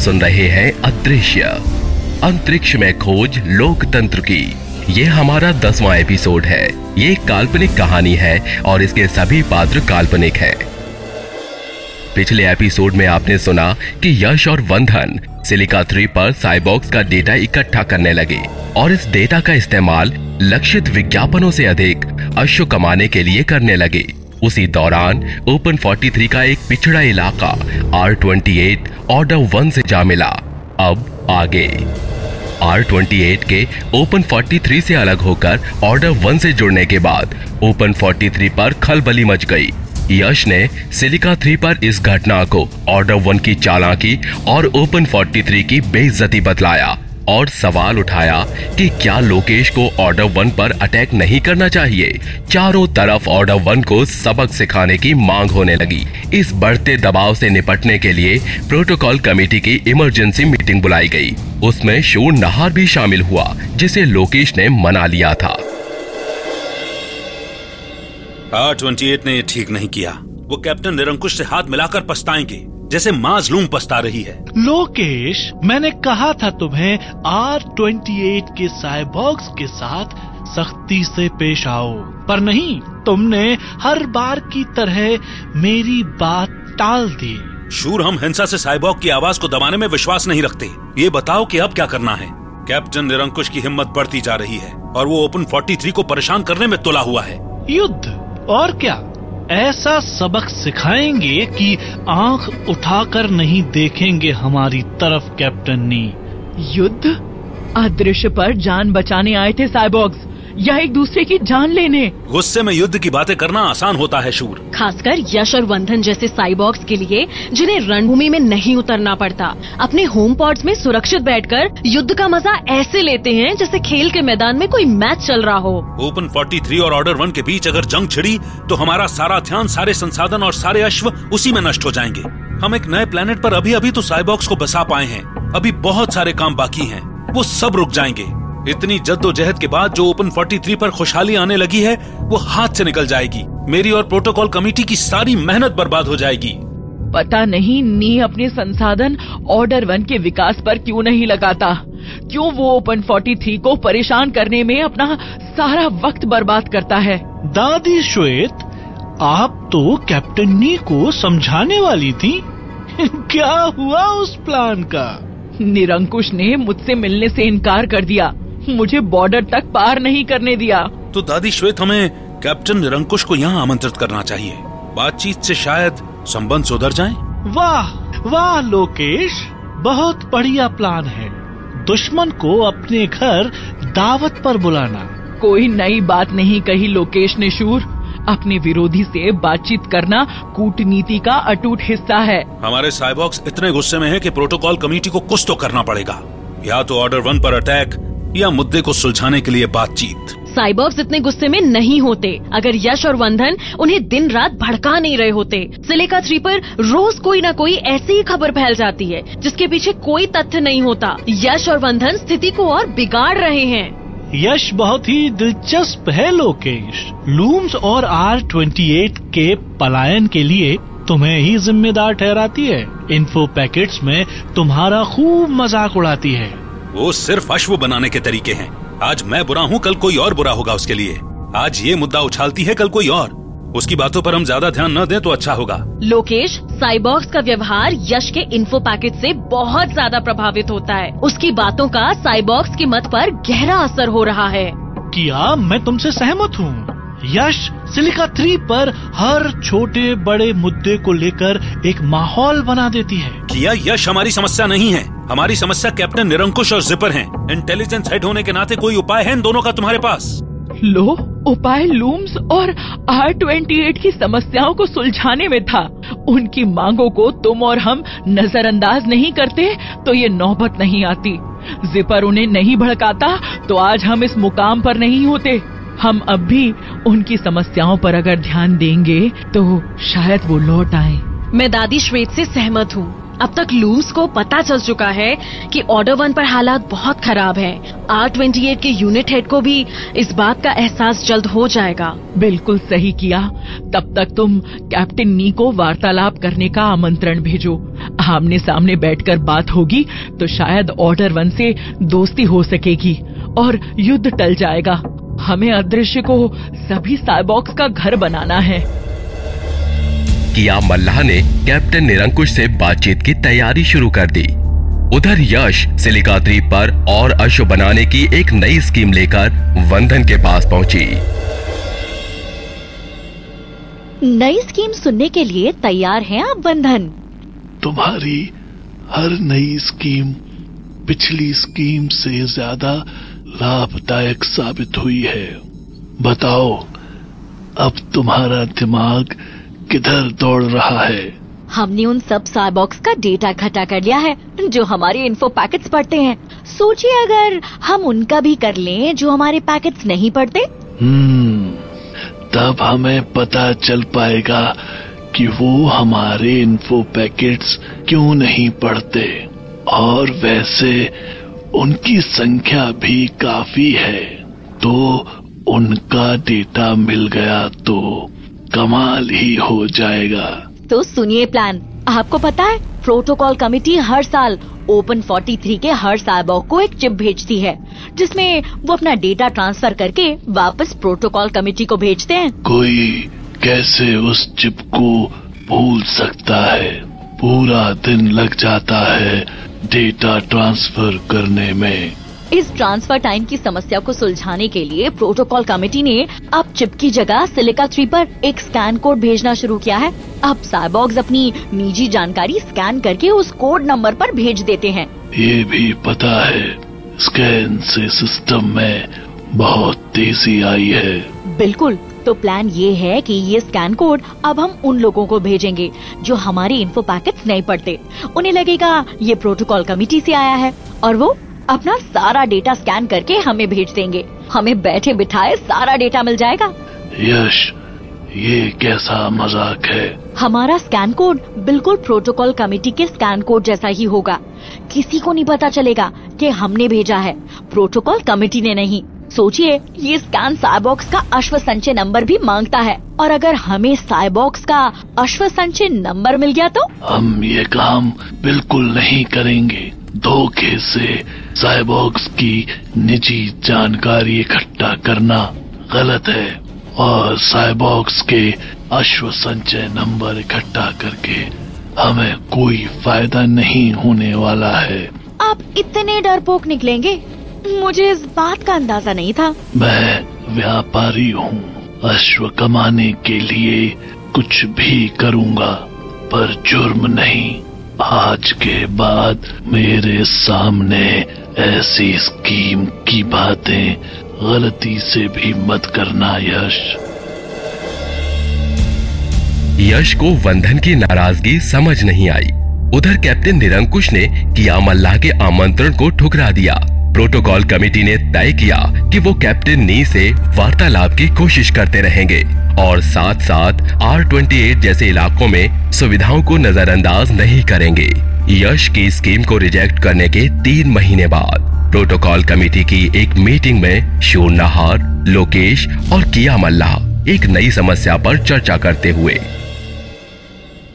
सुन रहे हैं अदृश्य। अंतरिक्ष में खोज लोकतंत्र की। ये हमारा दसवां एपिसोड है। ये काल्पनिक कहानी है और इसके सभी पात्र काल्पनिक हैं। पिछले एपिसोड में आपने सुना कि यश और वंधन सिलिका थ्री पर साइबॉक्स का डेटा इकट्ठा करने लगे और इस डेटा का इस्तेमाल लक्षित विज्ञापनों से अधिक अश्व कमाने के लिए करने लगे। उसी दौरान ओपन 43 का एक पिछड़ा इलाका आर ट्वेंटी ऑर्डर वन से जा मिला। अब आगे। आर ट्वेंटी के ओपन 43 से अलग होकर ऑर्डर वन से जुड़ने के बाद ओपन 43 पर खलबली मच गई। यश ने सिलिका थ्री पर इस घटना को ऑर्डर वन की चालाकी और ओपन 43 की बेइज्जती बतलाया। और सवाल उठाया कि क्या लोकेश को ऑर्डर वन पर अटैक नहीं करना चाहिए? चारों तरफ़ ऑर्डर वन को सबक सिखाने की मांग होने लगी। इस बढ़ते दबाव से निपटने के लिए प्रोटोकॉल कमेटी की इमरजेंसी मीटिंग बुलाई गई। उसमें शूर नहार भी शामिल हुआ, जिसे लोकेश ने मना लिया था। ट्वेंटी एट ने ठीक नहीं किया। वो कैप्टन निरंकुश से हाथ मिलाकर पछताएँगे। जैसे माजलूम पछता रही है। लोकेश मैंने कहा था तुम्हें आर ट्वेंटी एट के साइबॉक्स के साथ सख्ती से पेश आओ। पर नहीं तुमने हर बार की तरह मेरी बात टाल दी। शूर हम हिंसा से साइबॉग की आवाज़ को दबाने में विश्वास नहीं रखते। ये बताओ कि अब क्या करना है। कैप्टन निरंकुश की हिम्मत बढ़ती जा रही है और वो ओपन 43 को परेशान करने में तुला हुआ है। युद्ध और क्या? ऐसा सबक सिखाएँगे कि आँख उठाकर नहीं देखेंगे हमारी तरफ़, कैप्टन नी। युद्ध? अदृश्य पर जान बचाने आए थे साइबॉग्स। या एक दूसरे की जान लेने। गुस्से में युद्ध की बातें करना आसान होता है शूर। खासकर यश और बंधन जैसे साइबॉक्स के लिए जिन्हें रणभूमि में नहीं उतरना पड़ता। अपने होम पॉड्स में सुरक्षित बैठकर युद्ध का मज़ा ऐसे लेते हैं जैसे खेल के मैदान में कोई मैच चल रहा हो। ओपन 43 और ऑर्डर वन के बीच अगर जंग छिड़ी तो हमारा सारा ध्यान सारे संसाधन और सारे अश्व उसी में नष्ट हो जाएँगे। हम एक नए प्लेनेट पर अभी अभी तो साइबॉक्स को बसा पाए हैं। अभी बहुत सारे काम बाकी हैं। वो सब रुक जाएँगे। इतनी जद्दोजहद के बाद जो ओपन 43 पर खुशहाली आने लगी है वो हाथ से निकल जाएगी। मेरी और प्रोटोकॉल कमेटी की सारी मेहनत बर्बाद हो जाएगी। पता नहीं नी अपने संसाधन ऑर्डर वन के विकास पर क्यों नहीं लगाता? क्यों वो ओपन 43 को परेशान करने में अपना सारा वक्त बर्बाद करता है? दादी श्वेत आप तो कैप्टन नी को समझाने वाली थी। क्या हुआ उस प्लान का? निरंकुश ने मुझसे मिलने से इनकार कर दिया। मुझे बॉर्डर तक पार नहीं करने दिया। तो दादी श्वेत हमें कैप्टन निरंकुश को यहाँ आमंत्रित करना चाहिए। बातचीत से शायद संबंध सुधर जाए? वाह वाह लोकेश। बहुत बढ़िया प्लान है। दुश्मन को अपने घर दावत पर बुलाना। कोई नई बात नहीं कही लोकेश ने शूर। अपने विरोधी से बातचीत करना कूटनीति का अटूट हिस्सा है। हमारे साइबॉक्स इतने गुस्से में है कि प्रोटोकॉल कमेटी को कुछ तो करना पड़ेगा। या तो ऑर्डर वन पर अटैक या मुद्दे को सुलझाने के लिए बातचीत। साइबॉक्स इतने गुस्से में नहीं होते। अगर यश और वंधन उन्हें दिन रात भड़का नहीं रहे होते सिलेका थ्री पर रोज कोई ना कोई ऐसी ही खबर फैल जाती है जिसके पीछे कोई तथ्य नहीं होता। यश और वंधन स्थिति को और बिगाड़ रहे हैं। यश बहुत ही दिलचस्प है लोकेश। लूम्स और आर ट्वेंटी एट के पलायन के लिए तुम्हें ही जिम्मेदार ठहराती है। इन्फो पैकेट्स में तुम्हारा खूब मज़ाक उड़ाती है। वो सिर्फ़ अश्व बनाने के तरीके हैं। आज मैं बुरा हूँ कल कोई और बुरा होगा उसके लिए। आज ये मुद्दा उछालती है कल कोई और। उसकी बातों पर हम ज़्यादा ध्यान न दें तो अच्छा होगा। लोकेश साइबॉक्स का व्यवहार यश के इन्फो पैकेट से बहुत ज़्यादा प्रभावित होता है। उसकी बातों का साइबॉक्स के मत पर गहरा असर हो रहा है। किया मैं तुमसे सहमत हूँ। यश सिलिका थ्री पर हर छोटे बड़े मुद्दे को लेकर एक माहौल बना देती है। किया यश हमारी समस्या नहीं है। हमारी समस्या कैप्टन निरंकुश और जिपर हैं। इंटेलिजेंस हेड होने के नाते कोई उपाय है इन दोनों का तुम्हारे पास? लो उपाय लूम्स और आर ट्वेंटी एट की समस्याओं को सुलझाने में था। उनकी मांगों को तुम और हम नजरअंदाज नहीं करते तो ये नौबत नहीं आती। जिपर उन्हें नहीं भड़काता तो आज हम इस मुकाम पर नहीं होते। हम अब भी उनकी समस्याओं पर अगर ध्यान देंगे तो शायद वो लौट आए। मैं दादी श्वेत से सहमत हूँ। अब तक लूम्स को पता चल चुका है कि ऑर्डर वन पर हालात बहुत खराब हैं। आर ट्वेंटी एट के यूनिट हेड को भी इस बात का एहसास जल्द हो जाएगा। बिल्कुल सही किया। तब तक तुम कैप्टन नी को वार्तालाप करने का आमंत्रण भेजो। आमने सामने बैठकर बात होगी तो शायद ऑर्डर वन से दोस्ती हो सकेगी और युद्ध टल जाएगा। हमें अदृश्य को सभी साइबॉक्स का घर बनाना है। किया मल्लाह ने कैप्टन निरंकुश से बातचीत की तैयारी शुरू कर दी। उधर यश सिलिका द्वीप पर और अश्व बनाने की एक नई स्कीम लेकर वंदन के पास पहुँची। नई स्कीम सुनने के लिए तैयार हैं आप बंधन तुम्हारी हर नई स्कीम पिछली स्कीम से ज़्यादा लाभदायक साबित हुई है। बताओ अब तुम्हारा दिमाग किधर दौड़ रहा है? हमने उन सब साइबॉक्स का डेटा इकट्ठा कर लिया है जो हमारे इन्फो पैकेट्स पढ़ते हैं। सोचिए अगर हम उनका भी कर लें जो हमारे पैकेट्स नहीं पढ़ते। हम्म तब हमें पता चल पाएगा कि वो हमारे इन्फो पैकेट्स क्यों नहीं पढ़ते। और वैसे उनकी संख्या भी काफ़ी है तो उनका डेटा मिल गया तो कमाल ही हो जाएगा। तो सुनिए प्लान आपको पता है प्रोटोकॉल कमेटी हर साल ओपन 43 के हर साइबॉग को एक चिप भेजती है जिसमें वो अपना डेटा ट्रांसफ़र करके वापस प्रोटोकॉल कमेटी को भेजते हैं। कोई कैसे उस चिप को भूल सकता है? पूरा दिन लग जाता है डेटा ट्रांसफ़र करने में। इस ट्रांसफ़र टाइम की समस्या को सुलझाने के लिए प्रोटोकॉल कमेटी ने अब चिप की जगह सिलिका थ्री पर एक स्कैन कोड भेजना शुरू किया है। अब साइबॉक्स अपनी निजी जानकारी स्कैन करके उस कोड नंबर पर भेज देते हैं। ये भी पता है स्कैन से सिस्टम में बहुत तेज़ी आई है। बिल्कुल तो प्लान ये है कि ये स्कैन कोड अब हम उन लोगों को भेजेंगे जो हमारे इन्फो पैकेट्स नहीं पढ़ते। उन्हें लगेगा ये प्रोटोकॉल कमेटी से आया है और वो अपना सारा डेटा स्कैन करके हमें भेज देंगे। हमें बैठे बिठाए सारा डेटा मिल जाएगा। यश ये कैसा मज़ाक है? हमारा स्कैन कोड बिल्कुल प्रोटोकॉल कमेटी के स्कैन कोड जैसा ही होगा। किसी को नहीं पता चलेगा कि हमने भेजा है। प्रोटोकॉल कमेटी ने नहीं। सोचिए ये स्कैन साइबॉक्स का अश्व संचय नंबर भी माँगता है। और अगर हमें साइबॉक्स का अश्व संचय नंबर मिल गया तो? हम ये काम बिल्कुल नहीं करेंगे। धोखे से साइबॉक्स की निजी जानकारी इकट्ठा करना गलत है और साइबॉक्स के अश्व संचय नंबर इकट्ठा करके हमें कोई फ़ायदा नहीं होने वाला है। आप इतने डरपोक निकलेंगे? मुझे इस बात का अंदाज़ा नहीं था। मैं व्यापारी हूँ। अश्व कमाने के लिए कुछ भी करूँगा पर जुर्म नहीं। आज के बाद मेरे सामने ऐसी स्कीम की बातें, गलती से भी मत करना, यश। यश को वंदन की नाराज़गी समझ नहीं आई। उधर कैप्टन निरंकुश ने किया मल्लाह के आमंत्रण को ठुकरा दिया। प्रोटोकॉल कमेटी ने तय किया कि वो कैप्टन नी से वार्तालाप की कोशिश करते रहेंगे। और साथ साथ आर ट्वेंटी एट जैसे इलाकों में सुविधाओं को नजरअंदाज नहीं करेंगे। यश की स्कीम को रिजेक्ट करने के तीन महीने बाद प्रोटोकॉल कमेटी की एक मीटिंग में शूर नहार, लोकेश और किया मल्लाह एक नई समस्या पर चर्चा करते हुए।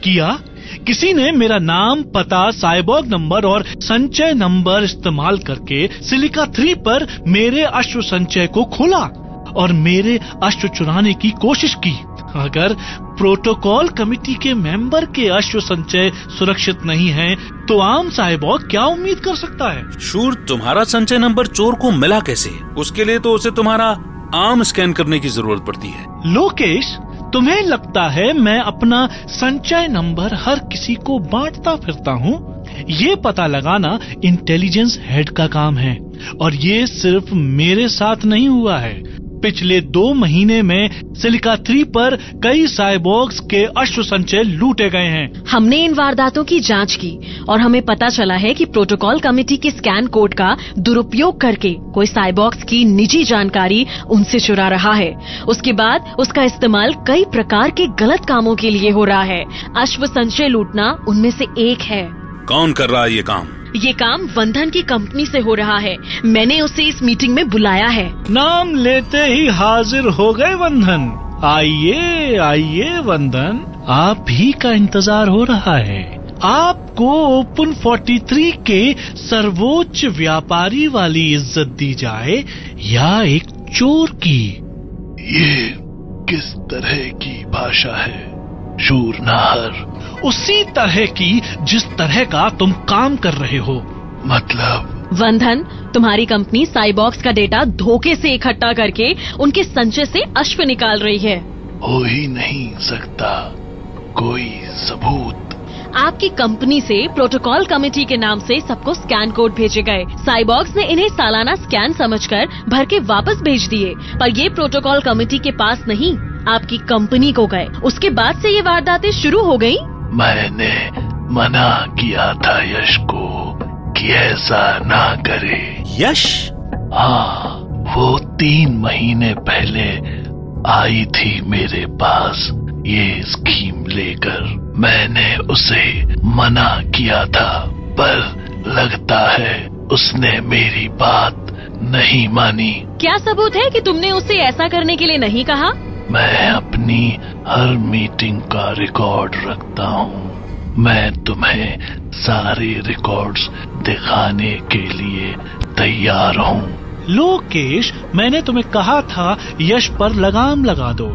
किया? किसी ने मेरा नाम, पता साइबॉग नंबर और संचय नंबर इस्तेमाल करके सिलिका थ्री पर मेरे अश्व संचय को खोला? और मेरे अश्व चुराने की कोशिश की। अगर प्रोटोकॉल कमेटी के मेंबर के अश्व संचय सुरक्षित नहीं है तो आम साहिबॉग क्या उम्मीद कर सकता है? शूर तुम्हारा संचय नंबर चोर को मिला कैसे? उसके लिए तो उसे तुम्हारा आम स्कैन करने की ज़रूरत पड़ती है। लोकेश तुम्हें लगता है मैं अपना संचय नंबर हर किसी को बांटता फिरता हूँ? ये पता लगाना इंटेलिजेंस हेड का काम है और ये सिर्फ़ मेरे साथ नहीं हुआ है। पिछले दो महीने में सिलिका थ्री पर कई साइबॉग्स के अश्व संचय लूटे गए हैं। हमने इन वारदातों की जाँच की और हमें पता चला है कि प्रोटोकॉल कमेटी के स्कैन कोड का दुरुपयोग करके कोई साइबॉक्स की निजी जानकारी उनसे चुरा रहा है। उसके बाद उसका इस्तेमाल कई प्रकार के गलत कामों के लिए हो रहा है। अश्व संचय लूटना उनमें से एक है। कौन कर रहा है ये काम? ये काम वंधन की कंपनी से हो रहा है। मैंने उसे इस मीटिंग में बुलाया है। नाम लेते ही हाजिर हो गए वंदन आइए आइए वंदन आप ही का इंतज़ार हो रहा है। आपको ओपन 43 के सर्वोच्च व्यापारी वाली इज़्ज़त दी जाए या एक चोर की। ये किस तरह की भाषा है? शूर नाहर उसी तरह की जिस तरह का तुम काम कर रहे हो। मतलब? वंधन तुम्हारी कंपनी साइबॉक्स का डेटा धोखे से इकट्ठा करके उनके संचय से अश्व निकाल रही है। हो ही नहीं सकता कोई सबूत। आपकी कंपनी से प्रोटोकॉल कमेटी के नाम से सबको स्कैन कोड भेजे गए। साइबॉक्स ने इन्हें सालाना स्कैन समझकर भर के वापस भेज दिए पर ये प्रोटोकॉल कमेटी के पास नहीं। आपकी कंपनी को गए। उसके बाद से ये वारदातें शुरू हो गई मैंने मना किया था यश को कि ऐसा ना करे। यश? हाँ वो तीन महीने पहले आई थी मेरे पास ये स्कीम लेकर। मैंने उसे मना किया था पर लगता है उसने मेरी बात नहीं मानी। क्या सबूत है कि तुमने उसे ऐसा करने के लिए नहीं कहा? मैं अपनी हर मीटिंग का रिकॉर्ड रखता हूँ। मैं तुम्हें सारे रिकॉर्ड्स दिखाने के लिए तैयार हूँ। लोकेश मैंने तुम्हें कहा था यश पर लगाम लगा दो।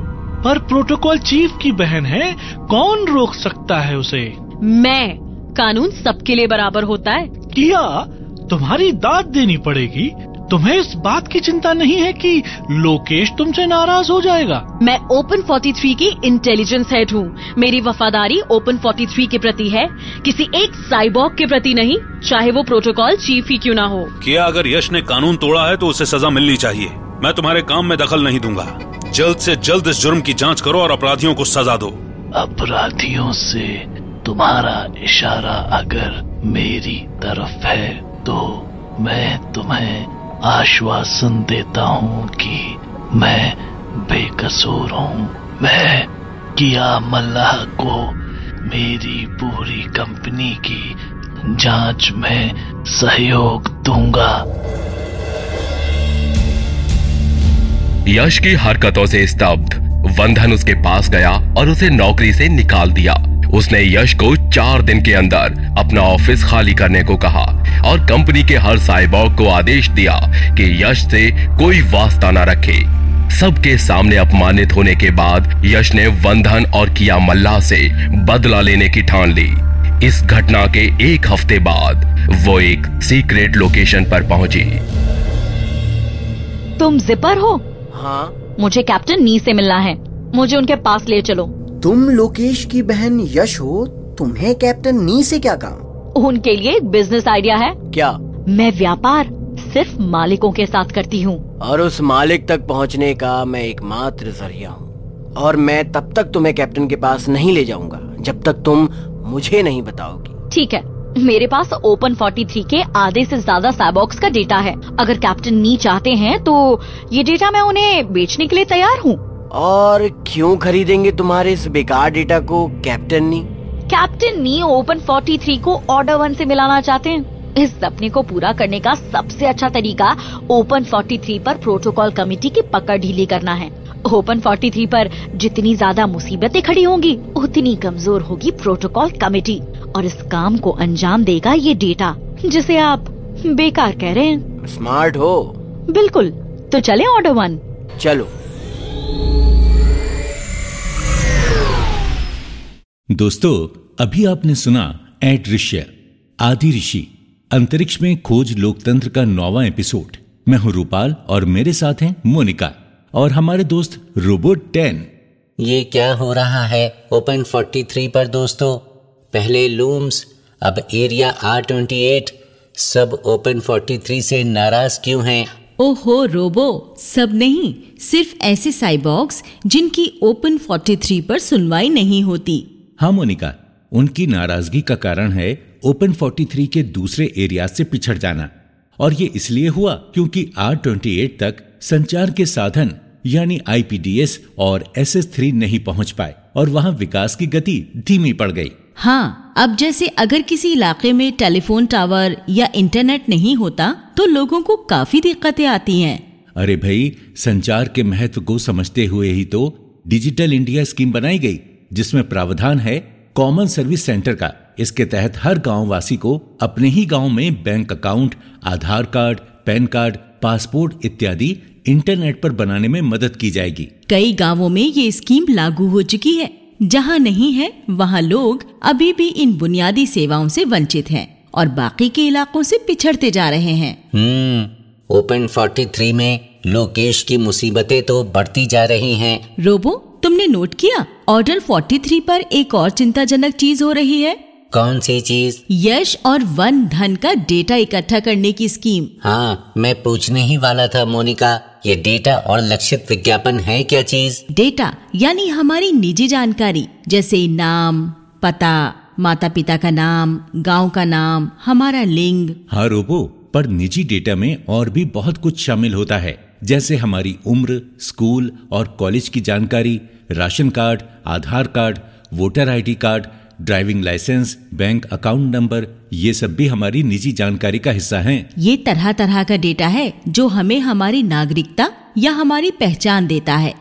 पर प्रोटोकॉल चीफ की बहन है कौन रोक सकता है उसे? मैं। कानून सबके लिए बराबर होता है। किया तुम्हारी दाद देनी पड़ेगी। तुम्हें इस बात की चिंता नहीं है कि लोकेश तुमसे नाराज़ हो जाएगा? मैं ओपन 43 की इंटेलिजेंस हेड हूँ। मेरी वफादारी ओपन 43 के प्रति है। किसी एक साइबॉक के प्रति नहीं चाहे वो प्रोटोकॉल चीफ ही क्यों ना हो। किया अगर यश ने कानून तोड़ा है तो उसे सजा मिलनी चाहिए। मैं तुम्हारे काम में दखल नहीं दूँगा। जल्द से जल्द इस जुर्म की जाँच करो और अपराधियों को सजा दो। अपराधियों से तुम्हारा इशारा अगर मेरी तरफ़ है तो मैं तुम्हें आश्वासन देता हूँ कि मैं बेकसूर हूँ। मैं किया मल्लाह को। मेरी पूरी कंपनी की जाँच में सहयोग दूँगा। यश की हरकतों से स्तब्ध। वंधन उसके पास गया और उसे नौकरी से निकाल दिया। उसने यश को चार दिन के अंदर अपना ऑफ़िस खाली करने को कहा और कंपनी के हर साइबॉग को आदेश दिया कि यश से कोई वास्ता न रखे। सबके सामने अपमानित होने के बाद यश ने वंधन और किया मल्ला से बदला लेने की ठान ली। इस घटना के एक हफ़्ते बाद वो एक सीक्रेट लोकेशन पर पहुँची। तुम जिपर हो? हाँ। मुझे कैप्टन नी से मिलना है। मुझे उनके पास ले चलो। तुम लोकेश की बहन यश हो तुम्हें कैप्टन नी से क्या काम? उनके लिए एक बिज़नेस आइडिया है। क्या? मैं व्यापार सिर्फ़ मालिकों के साथ करती हूँ। और उस मालिक तक पहुँचने का मैं एकमात्र ज़रिया हूँ। और मैं तब तक तुम्हें कैप्टन के पास नहीं ले जाऊँगा जब तक तुम मुझे नहीं बताओगी। ठीक है मेरे पास ओपन 43 के आधे से ज़्यादा साइबॉक्स का डेटा है। अगर कैप्टन नी चाहते हैं तो ये डेटा मैं उन्हें बेचने के लिए तैयार हूँ। और क्यों खरीदेंगे तुम्हारे इस बेकार डेटा को कैप्टन नी कैप्टन नी ओपन 43 को ऑर्डर वन से मिलाना चाहते हैं। इस सपने को पूरा करने का सबसे अच्छा तरीका ओपन 43 पर प्रोटोकॉल कमेटी की पकड़ ढीली करना है। ओपन 43 पर जितनी ज़्यादा मुसीबतें खड़ी होंगी उतनी कमज़ोर होगी प्रोटोकॉल कमेटी और इस काम को अंजाम देगा ये डेटा जिसे आप बेकार कह रहे हैं। स्मार्ट हो। बिल्कुल तो चले ऑर्डर वन चलो। दोस्तों अभी आपने सुना ए दृश्य आदि ऋषि अंतरिक्ष में खोज लोकतंत्र का नौवा एपिसोड। मैं हूँ रूपाल और मेरे साथ हैं मोनिका और हमारे दोस्त रोबोट टेन। ये क्या हो रहा है? ओपन 43 पर दोस्तों। पहले लूम्स अब एरिया आर ट्वेंटी एट सब ओपन 43 से नाराज़ क्यों हैं? ओहो रोबो सब नहीं सिर्फ़ ऐसे साइबॉक्स जिनकी ओपन 43 पर सुनवाई नहीं होती। हाँ मोनिका उनकी नाराज़गी का कारण है ओपन 43 के दूसरे एरिया से पिछड़ जाना। और ये इसलिए हुआ क्योंकि आर ट्वेंटी तक संचार के साधन यानी आईपीडीएस और एस एस थ्री नहीं पहुँच पाए और वहाँ विकास की गति धीमी पड़ गई। हाँ अब जैसे अगर किसी इलाके में टेलीफोन टावर या इंटरनेट नहीं होता तो लोगों को काफ़ी दिक्कतें आती हैं। अरे भाई संचार के महत्व को समझते हुए ही तो डिजिटल इंडिया स्कीम बनाई गई। जिसमें प्रावधान है कॉमन सर्विस सेंटर का। इसके तहत हर गाँव वासी को अपने ही गाँव में bank account Aadhaar card pan card passport इत्यादि इंटरनेट पर बनाने में मदद की जाएगी। कई गाँवों में ये स्कीम लागू हो चुकी है। जहाँ नहीं है वहाँ लोग अभी भी इन बुनियादी सेवाओं से वंचित हैं और बाकी के इलाकों से पिछड़ते जा रहे हैं। हम्म ओपन 43 में लोकेश की मुसीबतें तो बढ़ती जा रही हैं। रोबो तुमने नोट किया? ऑर्डर 43 पर एक और चिंताजनक चीज़ हो रही है। कौन सी चीज़? यश और वन धन का डेटा इकट्ठा करने की स्कीम हाँ मैं पूछने ही वाला था मोनिका। ये डेटा और लक्षित विज्ञापन है क्या चीज़? डेटा यानी हमारी निजी जानकारी जैसे नाम पता माता पिता का नाम गाँव का नाम हमारा लिंग। हाँ रोबो पर निजी डेटा में और भी बहुत कुछ शामिल होता है। जैसे हमारी उम्र स्कूल और कॉलेज की जानकारी ration card Aadhaar card voter ID card driving licence bank account number ये सब भी हमारी निजी जानकारी का हिस्सा हैं। ये तरह तरह का डेटा है जो हमें हमारी नागरिकता या हमारी पहचान देता है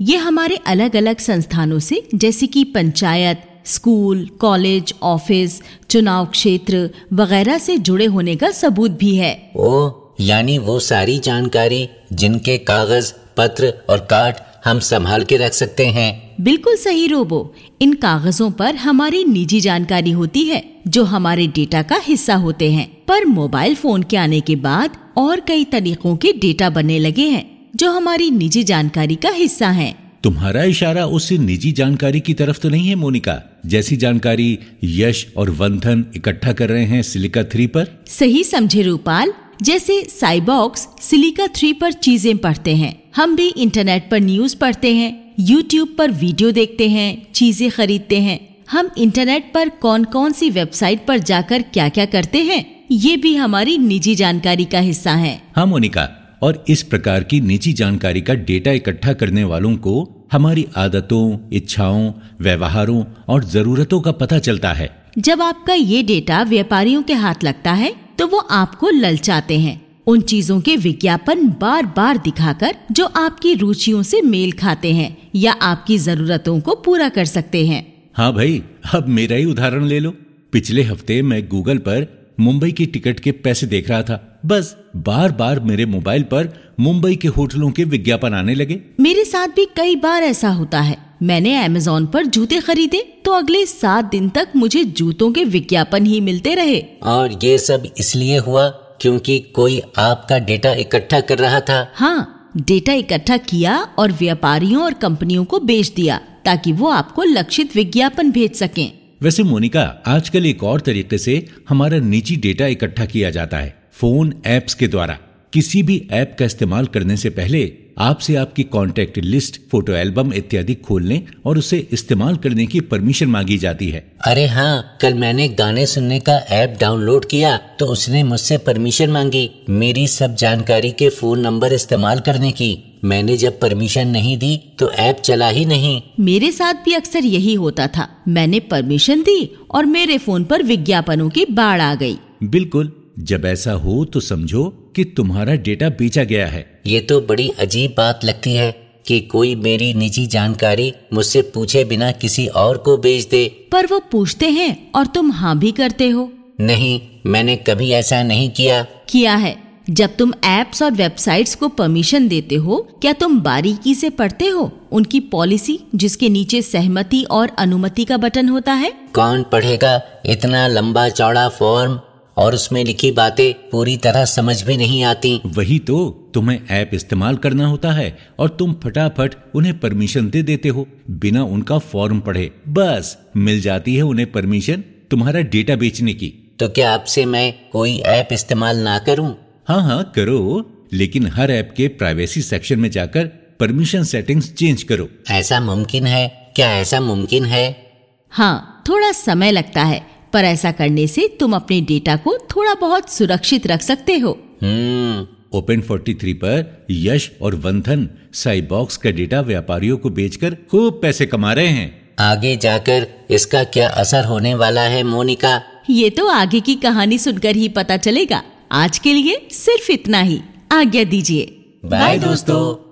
ये हमारे अलग अलग संस्थानों से जैसे कि पंचायत स्कूल कॉलेज ऑफ़िस चुनाव क्षेत्र वगैरह से जुड़े होने का सबूत भी है ओ यानी वो सारी जानकारी जिनके कागज़ पत्र और कार्ड हम संभाल के रख सकते हैं। बिल्कुल सही रोबो। इन कागजों पर हमारी निजी जानकारी होती है जो हमारे डेटा का हिस्सा होते हैं। पर मोबाइल फ़ोन के आने के बाद और कई तरीकों के डेटा बनने लगे हैं जो हमारी निजी जानकारी का हिस्सा हैं। तुम्हारा इशारा उस निजी जानकारी की तरफ़ तो नहीं है मोनिका? जैसी जानकारी यश और वंधन इकट्ठा कर रहे हैं सिलिका थ्री पर? सही समझे रूपाल। जैसे साइबॉक्स सिलिका थ्री पर चीज़ें पढ़ते हैं। हम भी इंटरनेट पर न्यूज़ पढ़ते हैं, यूट्यूब पर वीडियो देखते हैं, चीज़ें खरीदते हैं। हम इंटरनेट पर कौन कौन सी वेबसाइट पर जाकर क्या क्या करते हैं, ये भी हमारी निजी जानकारी का हिस्सा है। हाँ मोनिका, और इस प्रकार की निजी जानकारी का डेटा इकट्ठा करने वालों को हमारी आदतों, इच्छाओं, व्यवहारों और जरूरतों का पता चलता है। जब आपका ये डेटा व्यापारियों के हाथ लगता है तो वो आपको ललचाते हैं। उन चीज़ों के विज्ञापन बार बार दिखाकर जो आपकी रुचियों से मेल खाते हैं या आपकी जरूरतों को पूरा कर सकते हैं। हाँ भाई अब मेरा ही उदाहरण ले लो। पिछले हफ़्ते मैं गूगल पर मुंबई की टिकट के पैसे देख रहा था। बस बार बार मेरे मोबाइल पर मुंबई के होटलों के विज्ञापन आने लगे। मेरे साथ भी कई बार ऐसा होता है। मैंने अमेजोन पर जूते खरीदे तो अगले सात दिन तक मुझे जूतों के विज्ञापन ही मिलते रहे। और ये सब इसलिए हुआ क्योंकि कोई आपका डेटा इकट्ठा कर रहा था। हाँ डेटा इकट्ठा किया और व्यापारियों और कंपनियों को बेच दिया ताकि वो आपको लक्षित विज्ञापन भेज सकें। वैसे मोनिका आजकल एक और तरीके से हमारा निजी डेटा इकट्ठा किया जाता है फ़ोन एप्स के द्वारा। किसी भी ऐप का इस्तेमाल करने से पहले आपसे आपकी कॉन्टेक्ट लिस्ट फ़ोटो एल्बम इत्यादि खोलने और उसे इस्तेमाल करने की परमिशन मांगी जाती है। अरे हाँ कल मैंने गाने सुनने का ऐप डाउनलोड किया तो उसने मुझसे परमिशन मांगी। मेरी सब जानकारी के फ़ोन नंबर इस्तेमाल करने की। मैंने जब परमिशन नहीं दी तो ऐप चला ही नहीं। मेरे साथ भी अक्सर यही होता था। मैंने परमिशन दी और मेरे फ़ोन पर विज्ञापनों की बाढ़ आ गई। बिल्कुल। जब ऐसा हो तो समझो कि तुम्हारा डेटा बेचा गया है। ये तो बड़ी अजीब बात लगती है कि कोई मेरी निजी जानकारी मुझसे पूछे बिना किसी और को बेच दे। पर वो पूछते हैं और तुम हाँ भी करते हो। नहीं मैंने कभी ऐसा नहीं किया। किया है। जब तुम एप्स और वेबसाइट्स को परमिशन देते हो क्या तुम बारीकी से पढ़ते हो? उनकी पॉलिसी जिसके नीचे सहमति और अनुमति का बटन होता है? कौन पढ़ेगा इतना लंबा चौड़ा फॉर्म? और उसमें लिखी बातें पूरी तरह समझ भी नहीं आती। वही तो तुम्हें ऐप इस्तेमाल करना होता है और तुम फटाफट उन्हें परमिशन दे देते हो। बिना उनका फॉर्म पढ़े बस मिल जाती है उन्हें परमिशन तुम्हारा डेटा बेचने की। तो क्या आपसे मैं कोई ऐप इस्तेमाल ना करूँ? हाँ हाँ करो लेकिन हर ऐप के प्राइवेसी सेक्शन में जाकर परमिशन सेटिंग्स चेंज करो। ऐसा मुमकिन है? क्या ऐसा मुमकिन है? हाँ थोड़ा समय लगता है। पर ऐसा करने से तुम अपने डेटा को थोड़ा बहुत सुरक्षित रख सकते हो। ओपन हम्म। 43 पर यश और वंथन साइबॉक्स का डेटा व्यापारियों को बेचकर खूब पैसे कमा रहे हैं। आगे जाकर इसका क्या असर होने वाला है मोनिका? ये तो आगे की कहानी सुनकर ही पता चलेगा। आज के लिए सिर्फ़ इतना ही। आज्ञा दीजिए। बाय दोस्तों।